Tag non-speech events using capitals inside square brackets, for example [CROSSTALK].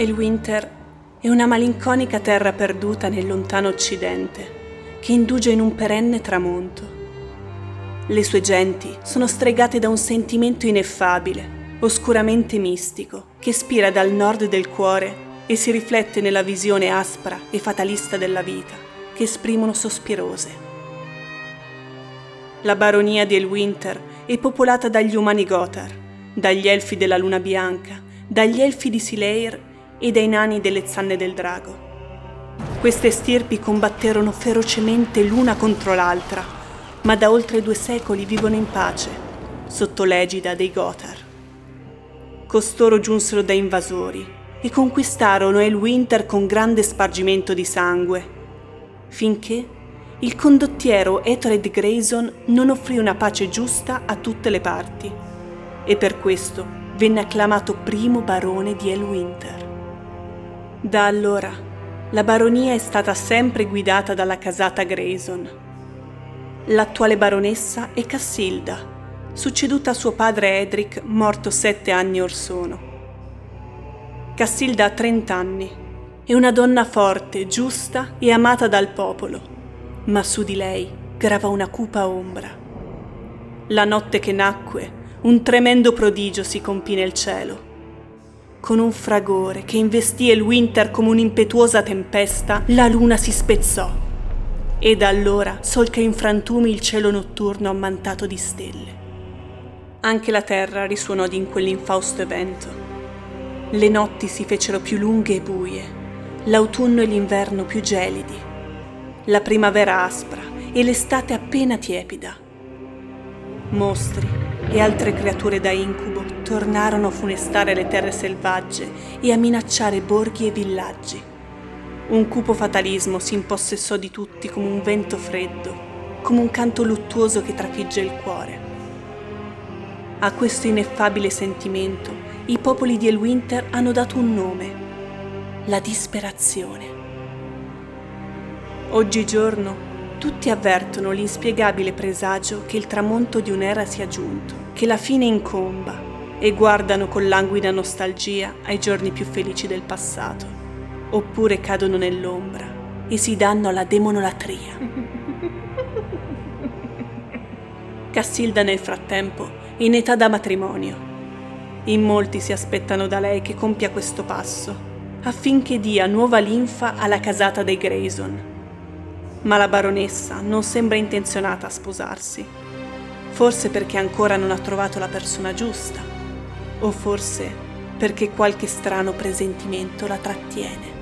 Elwinter è una malinconica terra perduta nel lontano occidente che indugia in un perenne tramonto. Le sue genti sono stregate da un sentimento ineffabile, oscuramente mistico, che spira dal nord del cuore e si riflette nella visione aspra e fatalista della vita, che esprimono sospirose. La baronia di Elwinter è popolata dagli umani Gothar, dagli elfi della luna bianca, dagli elfi di Sileir e dai nani delle zanne del drago. Queste stirpi combatterono ferocemente l'una contro l'altra, ma da oltre due secoli vivono in pace, sotto l'egida dei Gothar. Costoro giunsero da invasori e conquistarono Elwinter con grande spargimento di sangue, finché il condottiero Ethelred Grayson non offrì una pace giusta a tutte le parti e per questo venne acclamato primo barone di Elwinter. Da allora la baronia è stata sempre guidata dalla casata Grayson. L'attuale baronessa è Cassilda, succeduta a suo padre Edric, morto sette anni or sono. Cassilda ha 30 anni, è una donna forte, giusta e amata dal popolo ma su di lei grava una cupa ombra. La notte che nacque, un tremendo prodigio si compì nel cielo. Con un fragore che investì il winter come un'impetuosa tempesta, la luna si spezzò e da allora solca in frantumi il cielo notturno ammantato di stelle. Anche la terra risuonò di in quell'infausto evento. Le notti si fecero più lunghe e buie, l'autunno e l'inverno più gelidi la primavera aspra e l'estate appena tiepida. Mostri e altre creature da incubo tornarono a funestare le terre selvagge e a minacciare borghi e villaggi. Un cupo fatalismo si impossessò di tutti come un vento freddo, come un canto luttuoso che trafigge il cuore. A questo ineffabile sentimento i popoli di Elwinter hanno dato un nome, la disperazione. Oggigiorno tutti avvertono l'inspiegabile presagio che il tramonto di un'era sia giunto, che la fine incomba e guardano con languida nostalgia ai giorni più felici del passato, oppure cadono nell'ombra e si danno alla demonolatria. [LAUGHS] Cassilda nel frattempo è in età da matrimonio. In molti si aspettano da lei che compia questo passo, affinché dia nuova linfa alla casata dei Grayson ma la baronessa non sembra intenzionata a sposarsi. Forse perché ancora non ha trovato la persona giusta, o forse perché qualche strano presentimento la trattiene.